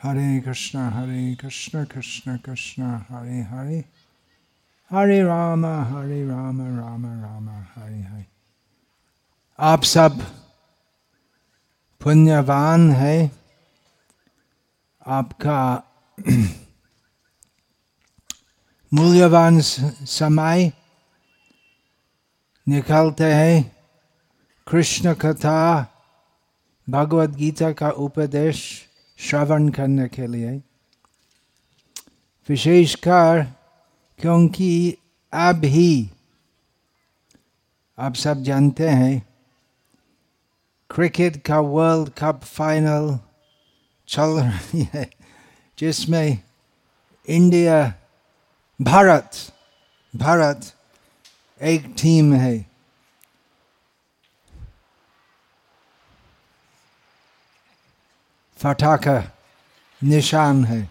Hare Krishna, Hare Krishna, Krishna Krishna, Hare Hare. Hare Rama, Hare Rama, Rama Rama, Hare Hare. आप सब पुण्यवान है आपका मूल्यवान समय निकलते हैं कृष्ण कथा भगवत गीता का उपदेश श्रवण करने के लिए विशेषकर क्योंकि अब ही आप सब जानते हैं क्रिकेट का वर्ल्ड कप फाइनल चल रही है, जिसमें इंडिया भारत भारत एक टीम है। फटाका निशान है।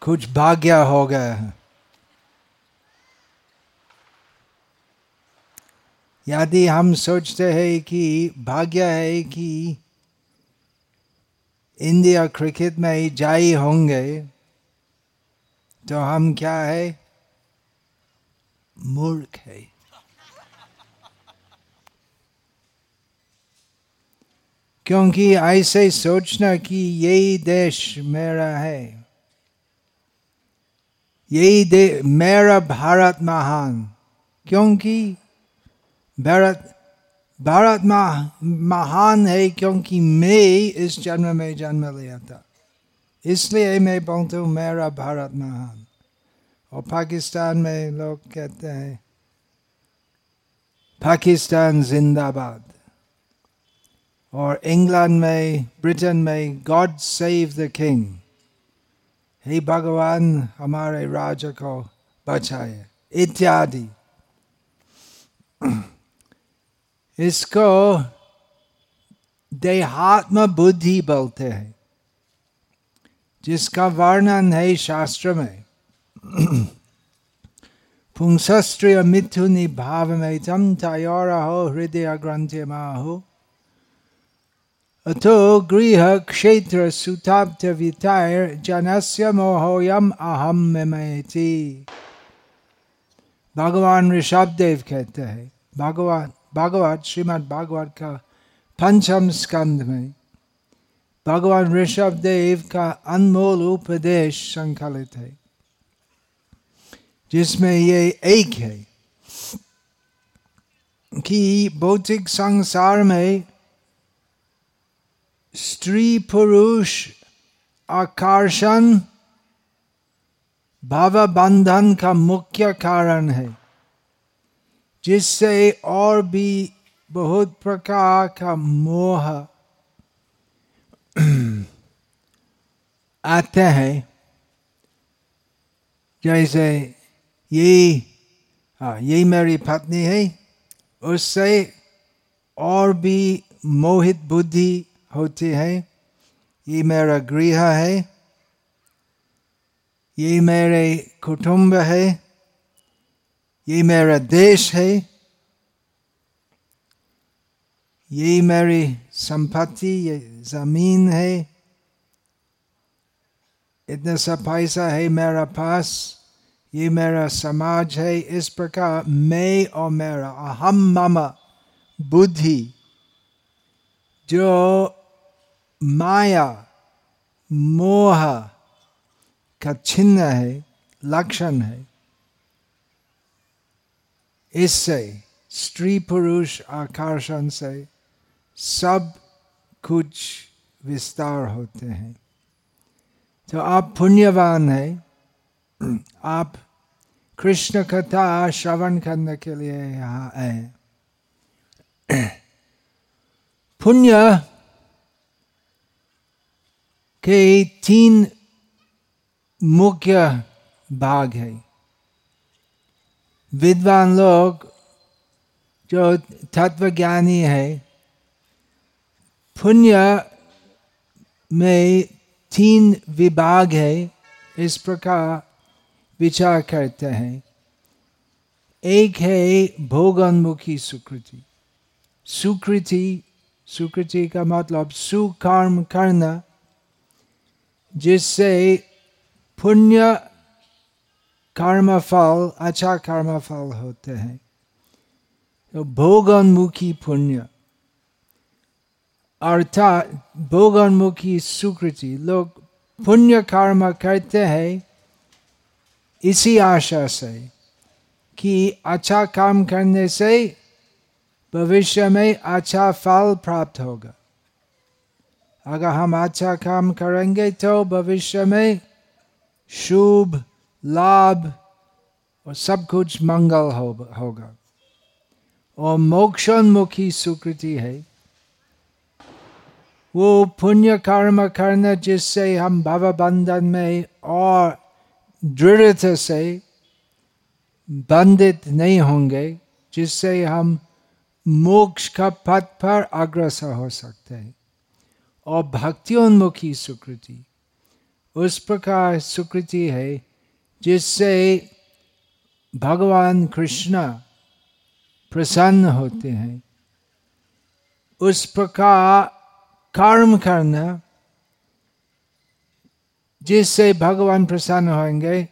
कुछ भाग्य हो गया है। यदि हम सोचते हैं कि भाग्य है कि इंडिया क्रिकेट में ही जाई होंगे। तो हम क्या है? मूर्ख है। क्योंकि ऐसे सोचना कि यही देश मेरा है। यही दे, मेरा भारत महान। क्योंकि भारत भारत महान है क्योंकि मैं इस जन्म में जन्म लिया था। इसलिए मैं बोलता हूँ, मेरा भारत महान। और पाकिस्तान में लोग कहते हैं, पाकिस्तान जिंदाबाद। और इंग्लैंड में, ब्रिटेन में गॉड सेव द किंग हे भगवान, हमारे राजा को बचाए। इत्यादि। इसको देहात्म बुद्धि बोलते हैं, जिसका वर्णन है शास्त्र में। पुंसस्त्रिय मिथुनि भाव में तम तयोर हो हृदय ग्रंथि माहो। अतो गृह क्षेत्र सुताप्त जनस्य मोहोयम अहम मेमयति। भगवान ऋषभ देव कहते हैं, भगवान भागवत श्रीमद भागवत का पंचम स्कंद में, भगवान ऋषभ देव का अनमोल उपदेश संकलित है, जिसमें ये एक है कि भौतिक संसार में स्त्री पुरुष आकर्षण भाव बंधन का मुख्य कारण है, जिससे और भी बहुत प्रकार का मोह आते हैं। जैसे ये हाँ ये मेरी पत्नी है, उससे और भी मोहित बुद्धि होती है ये मेरा गृह है ये मेरे कुटुंब है ये मेरा देश है ये मेरी संपत्ति ये ज़मीन है इतना सा पैसा है मेरा पास ये मेरा समाज है इस प्रकार मैं और मेरा अहम ममा बुद्धि जो माया, मोह का चिन्ह है, लक्षण है। इससे स्त्री पुरुष आकर्षण से सब कुछ विस्तार होते हैं। तो आप पुण्यवान हैं। आप कृष्ण कथा श्रवण करने के लिए यहाँ आए पुण्य के तीन मुख्य भाग है। विद्वान लोग जो तत्वज्ञानी है, पुण्य में तीन विभाग है, इस प्रकार विचार करते हैं। एक है भोगोन्मुखी सुकृति। सुकृति सुकृति का मतलब सुकर्म करना जिससे पुण्य कर्म फल अच्छा कर्म फल होते हैं। तो भोगोन्मुखी पुण्य, अर्थात भोगोन्मुखी सुकृति। लोग पुण्य कर्म करते हैं इसी आशा से कि अच्छा काम करने से भविष्य में अच्छा फल प्राप्त होगा। अगर हम अच्छा काम करेंगे तो भविष्य में शुभ लाभ और सब कुछ मंगल हो, होगा और मोक्षोन्मुखी सुकृति है वो पुण्य कर्म करना जिससे हम भव बंधन में और दृढ़ता से बंधित नहीं होंगे जिससे हम मोक्ष का पथ पर अग्रसर हो सकते हैं और भक्तियोन्मुखी सुकृति। उस प्रकार सुकृति है जिससे भगवान कृष्ण प्रसन्न होते हैं। उस प्रकार कर्म करना जिससे भगवान प्रसन्न होंगे,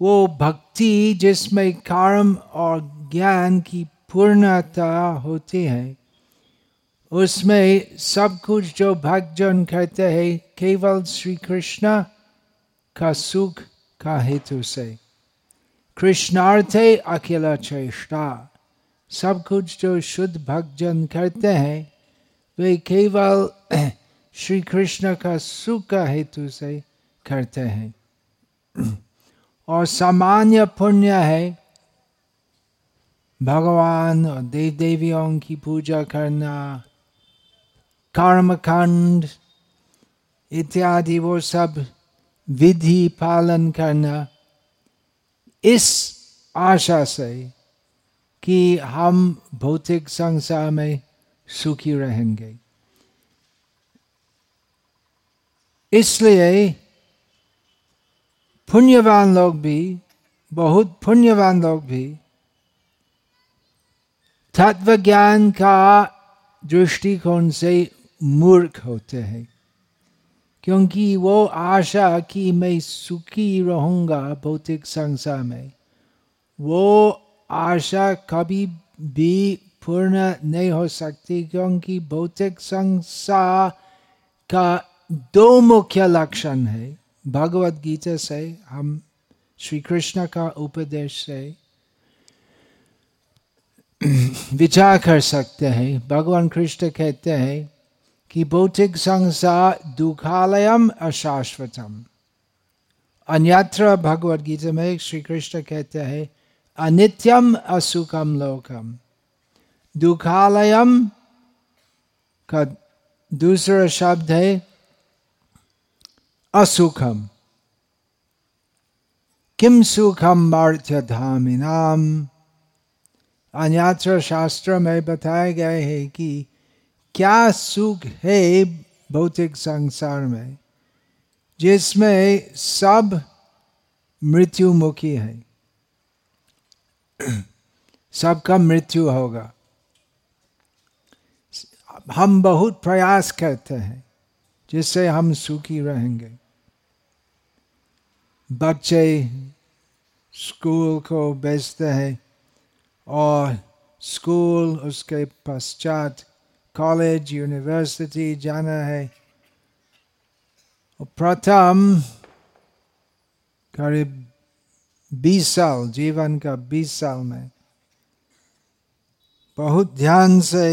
वो भक्ति जिसमें कर्म और ज्ञान की पूर्णता होती है। उसमें सब कुछ जो भक्तजन कहते हैं, केवल श्री कृष्ण का सुख का हेतु से। कृष्णार्थे अकेला चेष्टा। सब कुछ जो शुद्ध भक्तजन करते हैं, वे केवल श्री कृष्ण का सुख का हेतु से करते हैं। और सामान्य पुण्य है, भगवान और देव देवियों की पूजा करना कर्मकांड इत्यादि वो सब विधि पालन करना इस आशा से कि हम भौतिक संसार में सुखी रहेंगे। इसलिए पुण्यवान लोग भी, बहुत पुण्यवान लोग भी तत्व ज्ञान का दृष्टिकोण से मूर्ख होते हैं। क्योंकि वो आशा कि मैं सुखी रहूँगा भौतिक संसार में। वो आशा कभी भी पूर्ण नहीं हो सकती क्योंकि भौतिक संसार का दो मुख्य लक्षण है। भगवत गीता से हम श्री कृष्ण का उपदेश से विचार कर सकते हैं। भगवान कृष्ण कहते हैं कि भौतिक संसार दुखालयम अशाश्वतम अन्यत्र भगवद गीता में श्री कृष्ण कहते हैं अनित्यम असुखम लोकम दुखालयम का दूसरा शब्द है असुखम किम सुखम मार्थ्य धामिनाम अन्यत्र शास्त्र में बताया गया है कि क्या सुख है भौतिक संसार में, जिसमें सब मृत्युमुखी है? सबका मृत्यु होगा। हम बहुत प्रयास करते हैं जिससे हम सुखी रहेंगे। बच्चे स्कूल को बेचते हैं और स्कूल उसके पश्चात कॉलेज यूनिवर्सिटी जाना है प्रथम करीब बीस साल जीवन का बीस साल में बहुत ध्यान से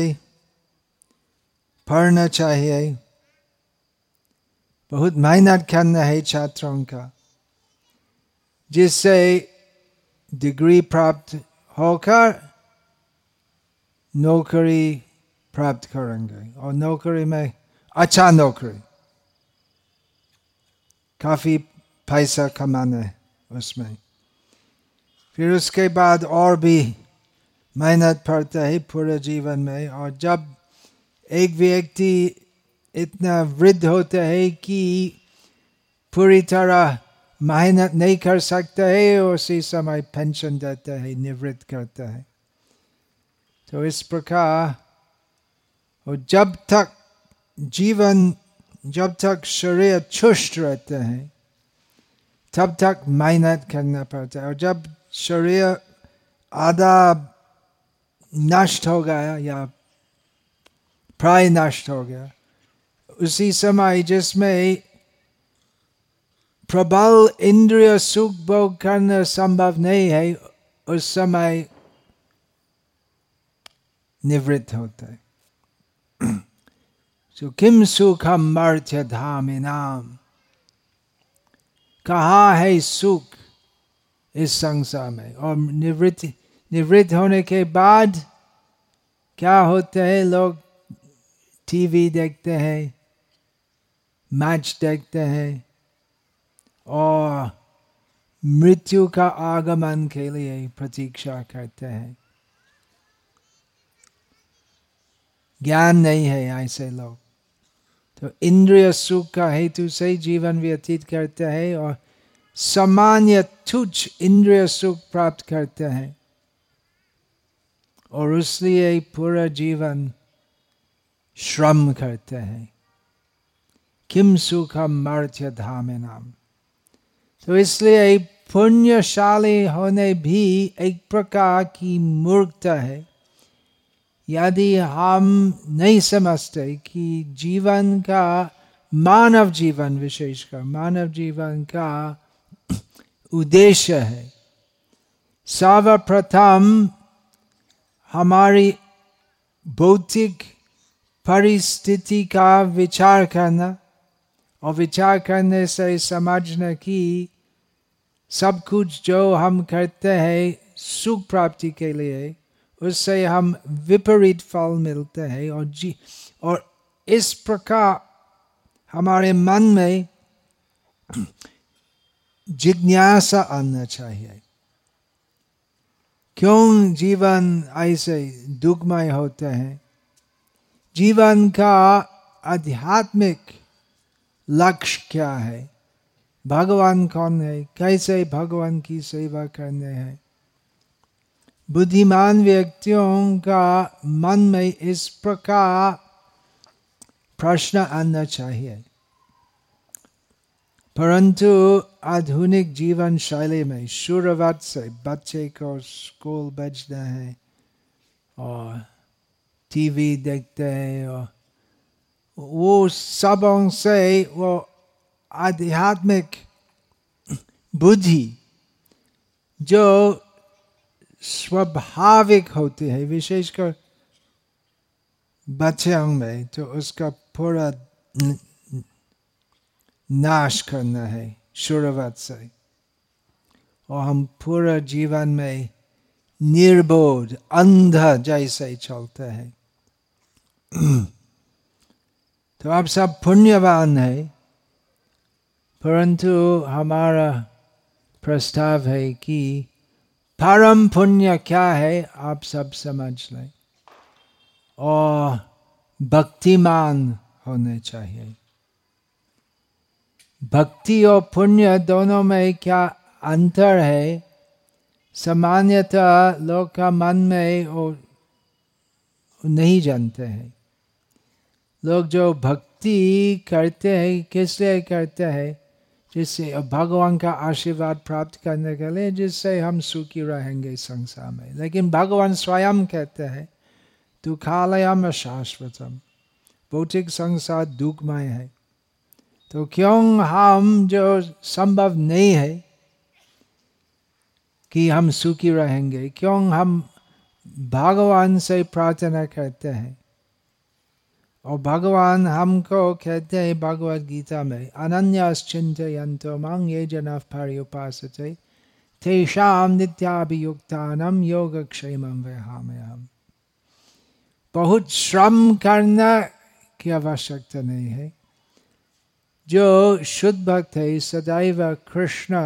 पढ़ना चाहिए बहुत मेहनत करना है छात्रों का जिससे डिग्री प्राप्त होकर नौकरी प्राप्त करेंगे और नौकरी में अच्छा नौकरी काफ़ी पैसा कमाना उसमें फिर उसके बाद और भी मेहनत पड़ता है पूरे जीवन में और जब एक व्यक्ति इतना वृद्ध होता है कि पूरी तरह मेहनत नहीं कर सकता है उसी समय पेंशन देता है निवृत्त करता है तो इस प्रकार और जब तक जीवन, जब तक शरीर चुष्ट रहते हैं, तब तक मेहनत करना पड़ता है। और जब शरीर आधा नष्ट हो गया या प्राय नष्ट हो गया, उसी समय जिसमें प्रबल इंद्रिय सुख भोग करना संभव नहीं है, उस समय निवृत्त होता है। सो किम सुखम मर्त्य धामिनाम कहा है सुख इस संसार में और निवृत्ति निवृत्त होने के बाद क्या होते हैं लोग टीवी देखते हैं मैच देखते हैं और मृत्यु का आगमन के लिए प्रतीक्षा करते हैं ज्ञान नहीं है ऐसे लोग। तो इंद्रिय सुख का हेतु से जीवन व्यतीत करते हैं और सामान्य तुच्छ इंद्रिय सुख प्राप्त करते हैं। और उसलिए पूरा जीवन श्रम करते हैं। किम सुखम मर्त्य धाम नाम तो इसलिए पुण्यशाली होने भी एक प्रकार की मूर्खता है। यदि हम नहीं समझते कि जीवन का, मानव जीवन विशेषकर मानव जीवन का उद्देश्य है, सर्वप्रथम हमारी भौतिक परिस्थिति का विचार करना और विचार करने से समझना कि सब कुछ जो हम करते हैं सुख प्राप्ति के लिए उससे हम विपरीत फल मिलते हैं और जी और इस प्रकार हमारे मन में जिज्ञासा आना चाहिए क्यों जीवन ऐसे दुखमय होते हैं जीवन का आध्यात्मिक लक्ष्य क्या है भगवान कौन है कैसे भगवान की सेवा करने हैं बुद्धिमान व्यक्तियों का मन में इस प्रकार प्रश्न आना चाहिए। परंतु आधुनिक जीवन शैली में शुरुआत से बच्चे को स्कूल भेजना है और टीवी देखते हैं और वो सबों से वो आध्यात्मिक बुद्धि जो स्वाभाविक होती है, विशेषकर बच्चों में तो उसका पूरा नाश करना है, शुरुआत से। और हम पूरा जीवन में निर्बोध, अंधा जैसे चलते हैं। तो आप सब पुण्यवान है, परंतु हमारा प्रस्ताव है कि परम पुण्य क्या है, आप सब समझ लें। और भक्तिमान होने चाहिए। भक्ति और पुण्य दोनों में क्या अंतर है? सामान्यतः लोग का मन में वो नहीं जानते हैं। लोग जो भक्ति करते हैं, किस लिए करते हैं? जिससे भगवान का आशीर्वाद प्राप्त करने के लिए, जिससे हम सुखी रहेंगे संसार में। लेकिन भगवान स्वयं कहते हैं तू खालयम शाश्वतम भौतिक संसार दुखमय है। तो क्यों हम जो संभव नहीं है कि हम सुखी रहेंगे? क्यों हम भगवान से प्रार्थना करते हैं? और भगवान हमको कहते हैं भगवत गीता में अनन्याश्चिंतयंतो मांग ये जन जना पर्युपासते तेषाम नित्याभियुक्तानम योगक्षेम हम बहुत श्रम करना की आवश्यकता नहीं है जो शुद्ध भक्त है सदैव कृष्ण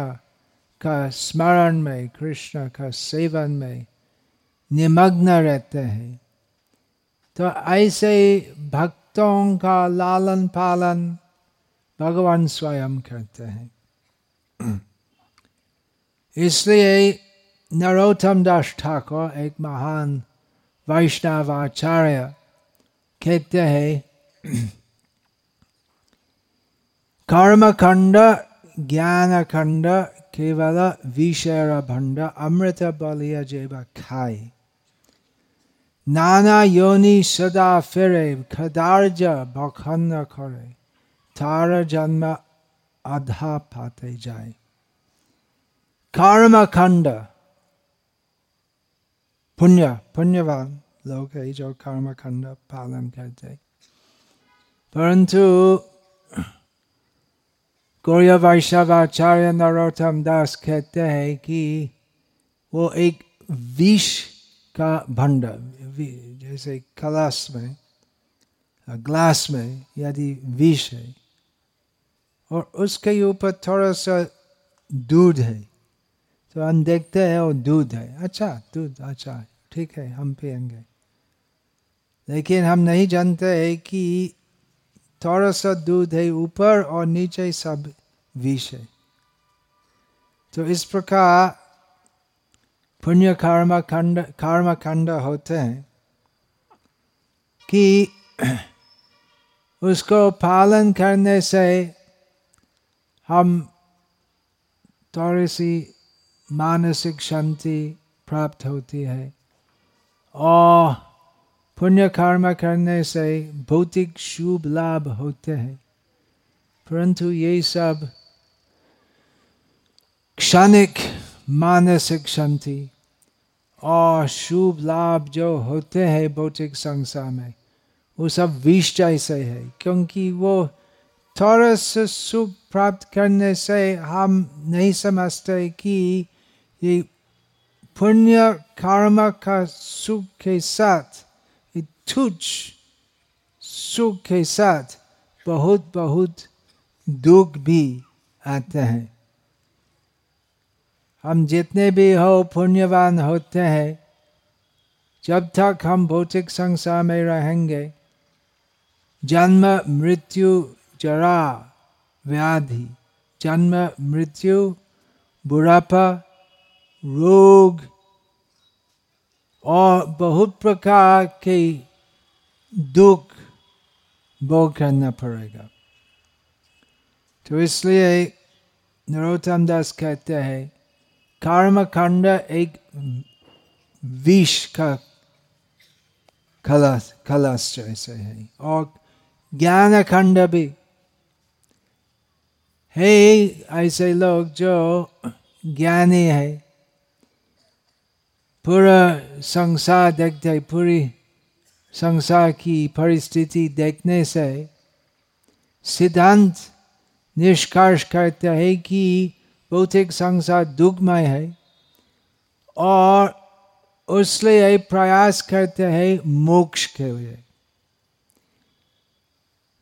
का स्मरण में कृष्ण का सेवन में निमग्न रहते हैं तो ऐसे भक्तों का लालन पालन भगवान स्वयं करते हैं इसलिए नरोत्तम दास ठाकुर एक महान वैष्णव आचार्य कहते हैं कर्म खंड ज्ञान खंड केवल विषय भंड अमृत बलिया जेब खाए नाना योनि सदा फेरे खदार्ज बखन करे तार जन्म आधा पाते जाए कर्म खंड पुण्य पुण्यवान लोग है जो कर्म खंड पालन करते परंतु गौर वैष्णवाचार्य नरोत्तम दास कहते हैं कि वो एक विष का भंड जैसे कलास में ग्लास में यदि विष है, और उसके ऊपर थोड़ा सा दूध है तो हम देखते हैं वो दूध है। अच्छा दूध अच्छा ठीक है, हम पियेंगे। लेकिन हम नहीं जानते है कि थोड़ा सा दूध है ऊपर और नीचे सब विष है। तो इस प्रकार पुण्य कर्म खंड कर्म खंड होते हैं कि उसको पालन करने से हम थोड़ी सी मानसिक शांति प्राप्त होती है। और पुण्य कर्म करने से भौतिक शुभ लाभ होते हैं। परंतु ये सब क्षणिक मानसिक शांति। और शुभ लाभ जो होते हैं भौतिक संसार में, वो सब विष जैसे है, क्योंकि वो थोड़ा सा सुख प्राप्त करने से हम नहीं समझते कि ये पुण्य कर्म का सुख के साथ तुच्छ सुख के साथ बहुत बहुत दुख भी आते हैं। हम जितने भी हो पुण्यवान होते हैं, जब तक हम भौतिक संसार में रहेंगे, जन्म, मृत्यु, जरा, व्याधि, जन्म, मृत्यु, बुढ़ापा, रोग और बहुत प्रकार के दुख भोग करना पड़ेगा। तो इसलिए नरोत्तम दास कहते हैं कर्म खंड एक विष का खलास खलास जैसे है और ज्ञान खंड भी है ऐसे लोग जो ज्ञानी है पूरा संसार देखते पूरी संसार की परिस्थिति देखने से सिद्धांत निष्कर्ष करते हैं कि भौतिक संसार दुखमय है और उसलिए प्रयास करते हैं मोक्ष के लिए।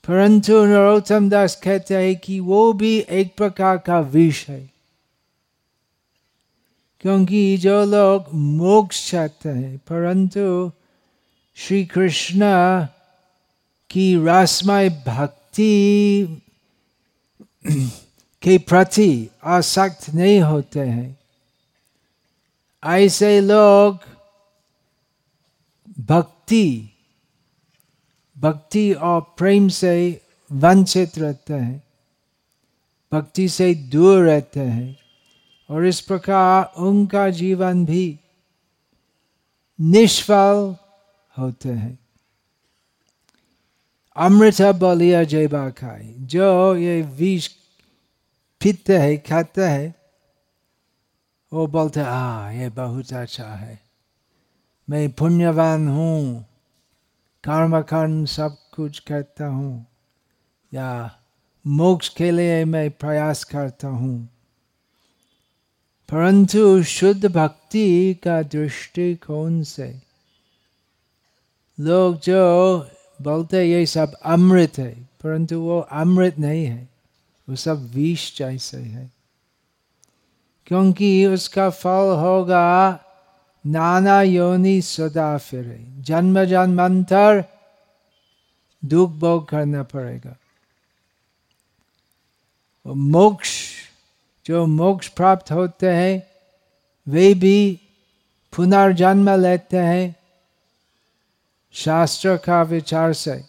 परंतु नरोत्तम दास कहते हैं कि वो भी एक प्रकार का विष है, क्योंकि जो लोग मोक्ष चाहते हैं, परंतु श्री कृष्ण की रसमय भक्ति के प्रति आसक्त नहीं होते हैं। ऐसे लोग भक्ति भक्ति और प्रेम से वंचित रहते हैं, भक्ति से दूर रहते हैं और इस प्रकार उनका जीवन भी निष्फल होते हैं। अमृत बलिया जयबा खाए जो ये विष पीते है खाते है, वो बोलते, आ, ये बहुत अच्छा है। मैं पुण्यवान हूँ कर्म कर्म सब कुछ करता हूँ, या मोक्ष के लिए मैं प्रयास करता हूँ। परंतु शुद्ध भक्ति का दृष्टिकोण से लोग जो बोलते ये सब अमृत है, परंतु वो अमृत नहीं है। वो सब विष जैसे है। क्योंकि उसका फल होगा, नाना योनि सदा फिरे। जन्म जन्मांतर दुख भोग करना पड़ेगा। मोक्ष, जो मोक्ष प्राप्त होते हैं, वे भी पुनर्जन्म लेते हैं। शास्त्र का विचार से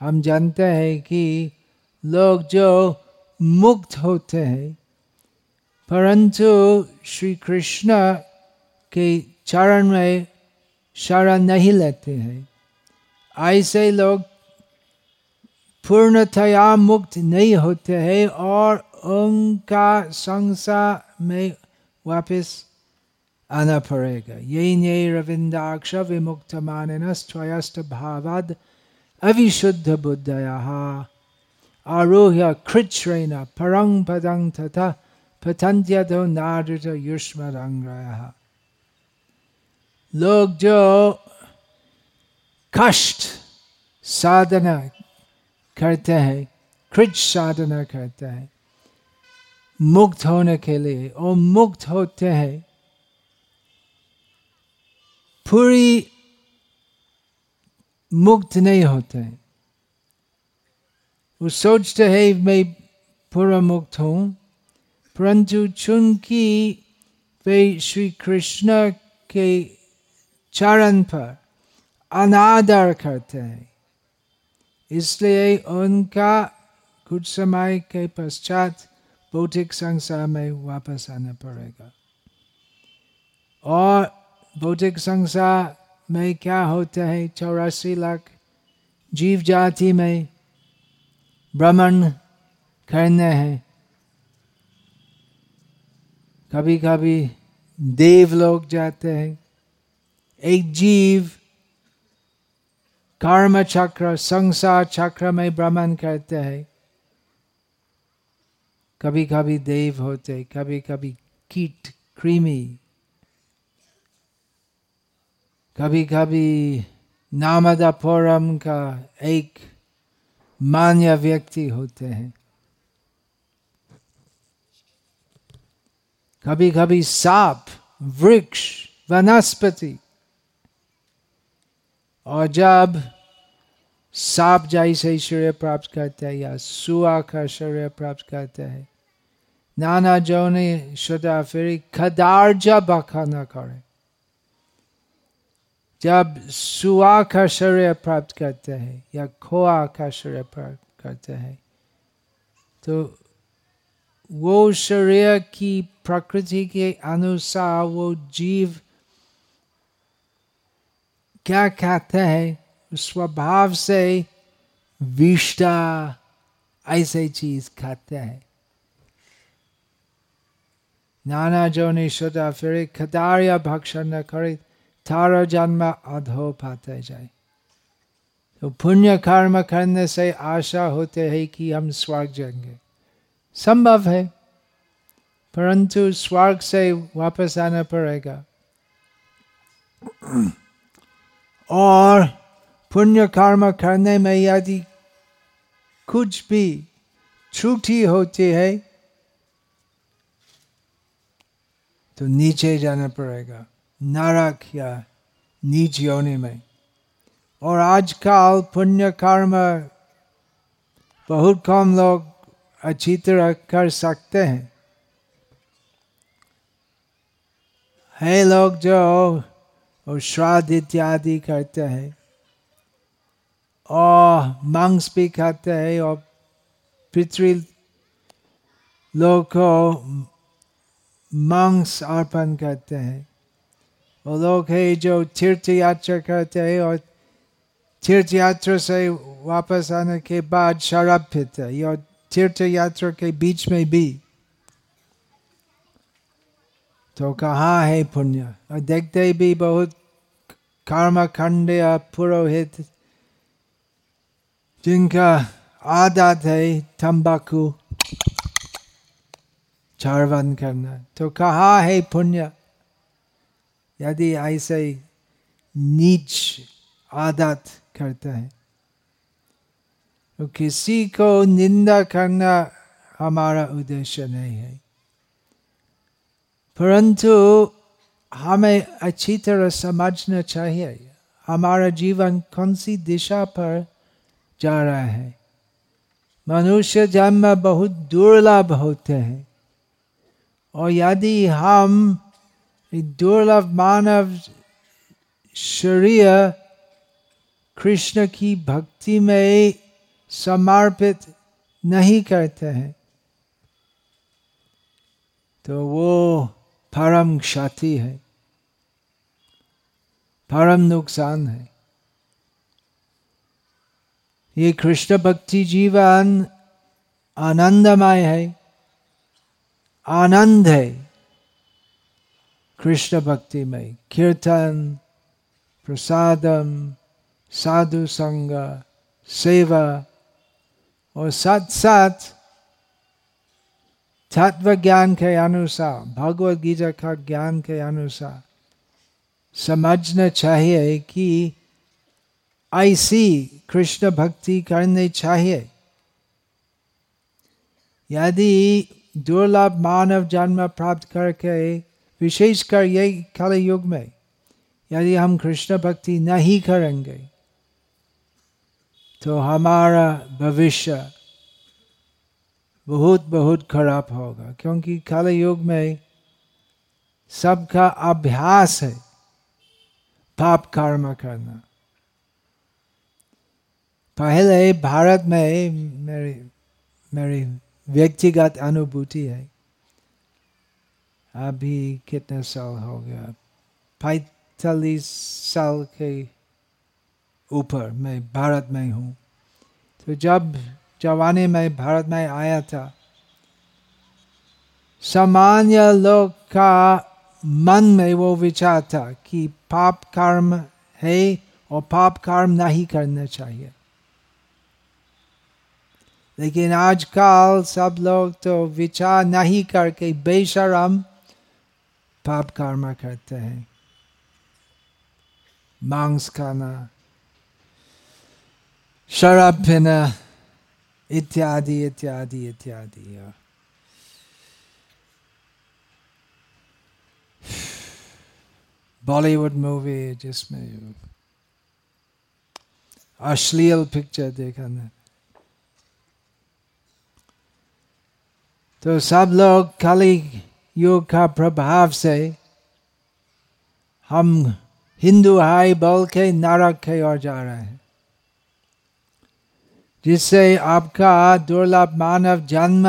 हम जानते हैं कि लोग जो मुक्त होते हैं। परंतु श्री कृष्ण के चरण में शरण नहीं लेते हैं। ऐसे लोग पूर्णतया मुक्त नहीं होते हैं और उनका संसार में वापस आना पड़ेगा। ये न्याय रविंदाक्ष विमुक्त मानन स्वयस्त भावाद अविशुद्ध बुद्धया। आरोह्य कृच्छ्रेण परंग पदं तथा पतंत्यतो नादृत युष्म लोग जो कष्ट साधना करते हैं कृच साधना करते हैं मुक्त होने के लिए और मुक्त होते हैं पूरी मुक्त नहीं होते वो सोचते है मैं पूरा मुक्त हूँ परंतु चूँकि वे श्री कृष्ण के चरण पर अनादर करते हैं इसलिए उनका कुछ समय के पश्चात भौतिक संसार में वापस आना पड़ेगा और भौतिक संसार में क्या होता है चौरासी लाख जीव जाति में भ्रमण करने हैं। कभी कभी देव लोग जाते हैं। एक जीव कर्म चक्र, संसार चक्र में भ्रमण करते हैं। कभी कभी देव होते कभी कभी कीट क्रीमी कभी कभी नामदापुरम का एक मान्य व्यक्ति होते हैं। कभी कभी सांप, वृक्ष, वनस्पति, और जब सांप जैसे शरीर प्राप्त करते हैं या सुआ का शरीर प्राप्त करते हैं, नाना जो ने शुदा फिर खदार्जा बखा न करे। जब सुआ का शरीर प्राप्त करते हैं या खोआ का शरीर प्राप्त करते हैं तो वो शरीर की प्रकृति के अनुसार वो जीव क्या कहते हैं? स्वभाव से विष्टा ऐसे चीज़ खाते हैं। नाना जो निषुदा फिर खदारिया भक्षण न करे। थारा जन्म अधो पाते जाए तो पुण्य कर्म करने से आशा होते है कि हम स्वर्ग जाएँगे संभव है परंतु स्वर्ग से वापस आना पड़ेगा और पुण्य कर्म करने में यदि कुछ भी छुट्टी होती है तो नीचे जाना पड़ेगा नरक या नीच योनि में। और आजकल पुण्य कर्म बहुत कम लोग अच्छी तरह कर सकते हैं। है लोग जो और श्राद्ध इत्यादि करते हैं। और मांस भी खाते हैं और पितृ लोग को मांस अर्पण करते हैं। लोग है जो तीर्थ यात्रा करते हैं और तीर्थ यात्रा से वापस आने के बाद शराब पीते हैं और तीर्थ यात्रा के बीच में भी तो कहाँ है पुण्य और देखते भी बहुत कर्म खंड या पुरोहित जिनका आदत है तंबाकू चारवन करना तो कहाँ है पुण्य यदि ऐसे नीच आदत करते हैं तो किसी को निंदा करना हमारा उद्देश्य नहीं है। परंतु हमें अच्छी तरह समझना चाहिए, हमारा जीवन कौन सी दिशा पर जा रहा है। मनुष्य जन्म बहुत दुर्लभ होते हैं, और यदि हम दुर्लभ मानव शरीर कृष्ण की भक्ति में समर्पित नहीं करते हैं तो वो परम क्षति है परम नुकसान है ये कृष्ण भक्ति जीवन आनंदमय है आनंद है कृष्ण भक्ति में कीर्तन प्रसादम साधु संग सेवा और साथ साथ तत्व ज्ञान के अनुसार भगवत गीता का ज्ञान के अनुसार समझना चाहिए कि ऐसी कृष्ण भक्ति करनी चाहिए यदि दुर्लभ मानव जन्म प्राप्त करके विशेषकर ये कल युग में, यदि हम कृष्ण भक्ति नहीं करेंगे तो हमारा भविष्य बहुत बहुत खराब होगा। क्योंकि कल युग में सबका अभ्यास है पाप कर्म करना। पहले भारत में मेरी मेरी व्यक्तिगत अनुभूति है अभी कितने साल हो गया? पैतालीस साल के ऊपर मैं भारत में हूँ। तो जब जवानी में भारत में आया था, सामान्य लोग का मन में वो विचार था कि पाप कर्म है और पाप कर्म नहीं करना चाहिए। लेकिन आजकल सब लोग तो विचार नहीं करके बेशरम पाप कर्म करते हैं। मांस खाना, शराब पीना, इत्यादि इत्यादि इत्यादि। बॉलीवुड मूवी जिसमें अश्लील पिक्चर देखा तो सब लोग खाली योग का प्रभाव से हम हिंदू हाई बोल के नरक के ओर जा रहे हैं, जिससे आपका दुर्लभ मानव जन्म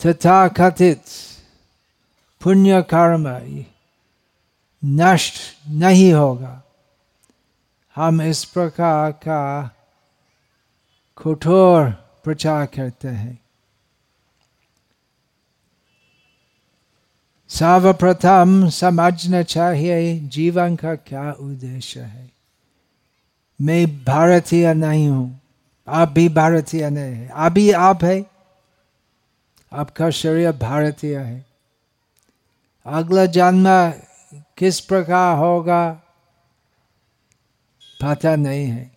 तथा कथित पुण्य कर्म नष्ट नहीं होगा। हम इस प्रकार का कठोर प्रचार करते हैं। सर्वप्रथम समझना चाहिए जीवन का क्या उद्देश्य है मैं भारतीय नहीं हूँ आप भी भारतीय नहीं है अभी आप है आपका शरीर भारतीय है अगला जन्म किस प्रकार होगा पता नहीं है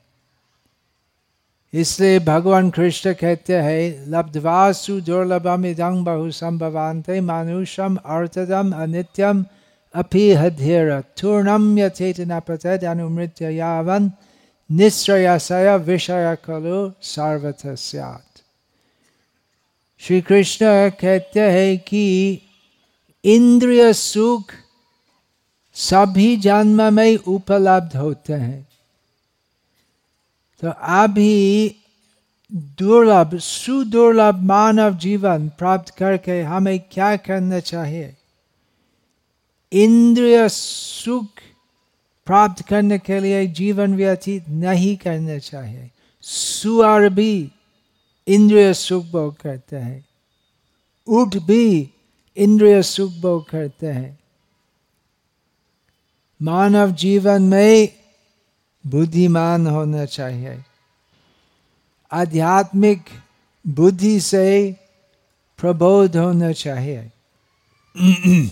इसलिए भगवान कृष्ण कहते हैं, लब्धवासु दुर्लभम इदं बहु संभवान्ते मानुषम अर्थदम अनित्यम अपि हध्येर थूर्णम यथेतना प्रत्यय अनुमृत्य यावन निश्चयाशय विषय खलु सर्वथ श्री कृष्ण कहते हैं कि इंद्रिय सुख सभी जन्म में उपलब्ध होते हैं। तो अभी दुर्लभ, सुदुर्लभ मानव जीवन प्राप्त करके हमें क्या करना चाहिए? इंद्रिय सुख प्राप्त करने के लिए जीवन व्यतीत नहीं करना चाहिए। सुअर भी इंद्रिय सुख भोग करते हैं। उठ भी इंद्रिय सुख भोग करते हैं। मानव जीवन में बुद्धिमान होना चाहिए। आध्यात्मिक बुद्धि से प्रबोध होना चाहिए।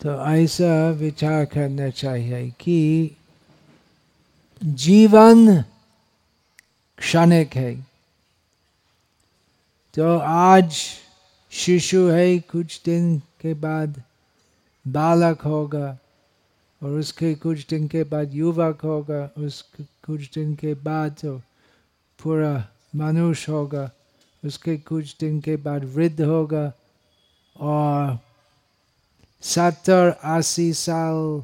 तो ऐसा विचार करना चाहिए कि जीवन क्षणिक है। तो आज शिशु है, कुछ दिन के बाद बालक होगा। और उसके कुछ दिन के बाद युवक होगा उस कुछ दिन के बाद तो पूरा मनुष्य होगा, उसके कुछ दिन के बाद वृद्ध होगा। और सत्तर अस्सी साल,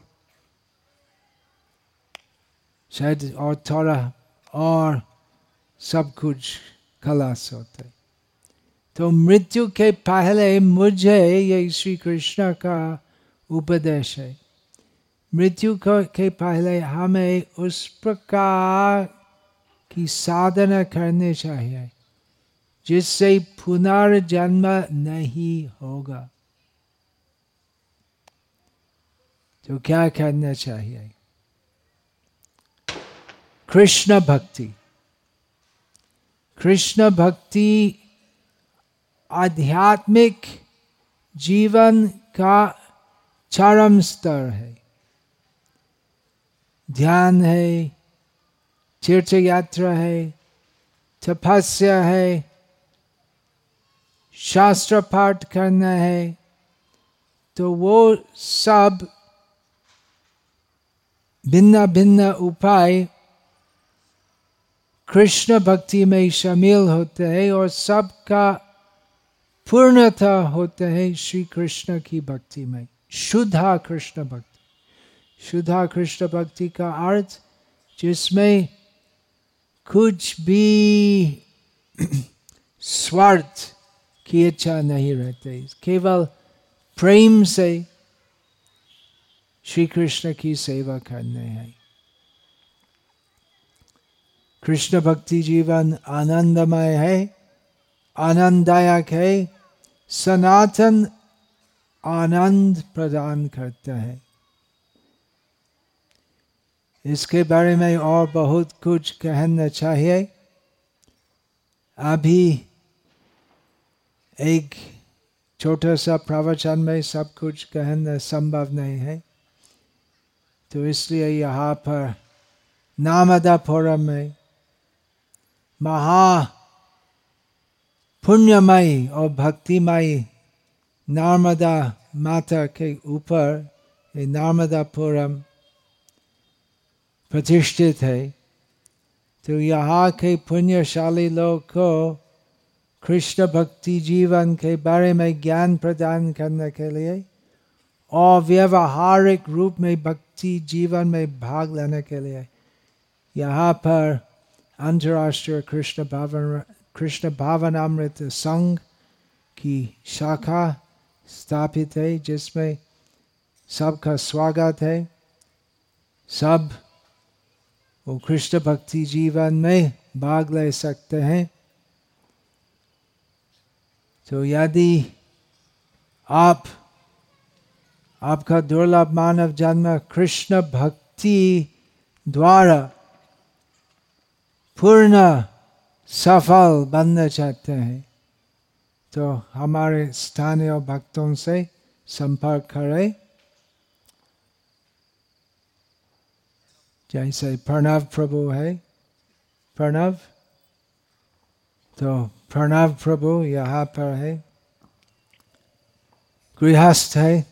शायद और थोड़ा और सब कुछ खलास होते तो मृत्यु के पहले मुझे ये श्री कृष्ण का उपदेश है। मृत्यु के पहले हमें उस प्रकार की साधना करनी चाहिए, जिससे पुनर्जन्म नहीं होगा। तो क्या करना चाहिए? कृष्ण भक्ति। कृष्ण भक्ति आध्यात्मिक जीवन का चरम स्तर है। ध्यान है तीर्थ यात्रा है, तपस्या है शास्त्र पाठ करना है तो वो सब भिन्न भिन्न उपाय कृष्ण भक्ति में शामिल होते हैं और सबका पूर्णता होते हैं श्री कृष्ण की भक्ति में। शुद्धा कृष्ण भक्ति। शुद्धा कृष्ण भक्ति का अर्थ, जिसमें कुछ भी स्वार्थ की इच्छा नहीं रहती। केवल प्रेम से श्री कृष्ण की सेवा करने हैं। कृष्ण भक्ति जीवन आनंदमय है, आनंददायक है, सनातन आनंद प्रदान करता है। इसके बारे में और बहुत कुछ कहना चाहिए। अभी एक छोटा सा प्रवचन में सब कुछ कहना संभव नहीं है। तो इसलिए यहाँ पर नामदापुरम में महा पुण्यमयी और भक्तिमयी नर्मदा माता के ऊपर नर्मदापुरम प्रतिष्ठित है तो यहाँ के पुण्यशाली लोग को कृष्ण भक्ति जीवन के बारे में ज्ञान प्रदान करने के लिए और व्यवहारिक रूप में भक्ति जीवन में भाग लेने के लिए यहाँ पर अंतर्राष्ट्रीय कृष्ण भावन कृष्ण भावनामृत संघ की शाखा स्थापित है जिसमें सबका स्वागत है सब वो कृष्ण भक्ति जीवन में भाग ले सकते हैं। तो यदि आप, आपका दुर्लभ मानव जन्म कृष्ण भक्ति द्वारा पूर्ण सफल बनना चाहते हैं तो हमारे स्थानीय भक्तों से संपर्क करें। जैसे प्रणव प्रभु है? प्रणव? तो प्रणव प्रभु यहाँ पर है। गृहस्थ है।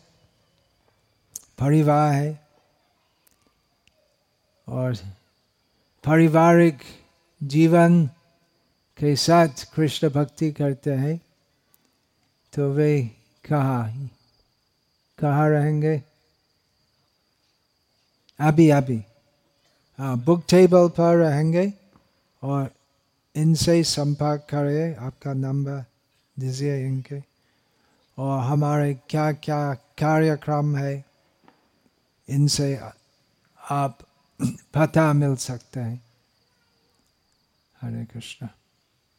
परिवार है। और पारिवारिक जीवन के साथ कृष्ण भक्ति करते हैं। तो वे कहाँ कहाँ रहेंगे? अभी अभी। हाँ बुक टेबल पर रहेंगे और इनसे संपर्क करिए, आपका नंबर दीजिए इनके। और हमारे क्या क्या कार्यक्रम है, इनसे आप पता मिल सकते हैं। हरे कृष्णा।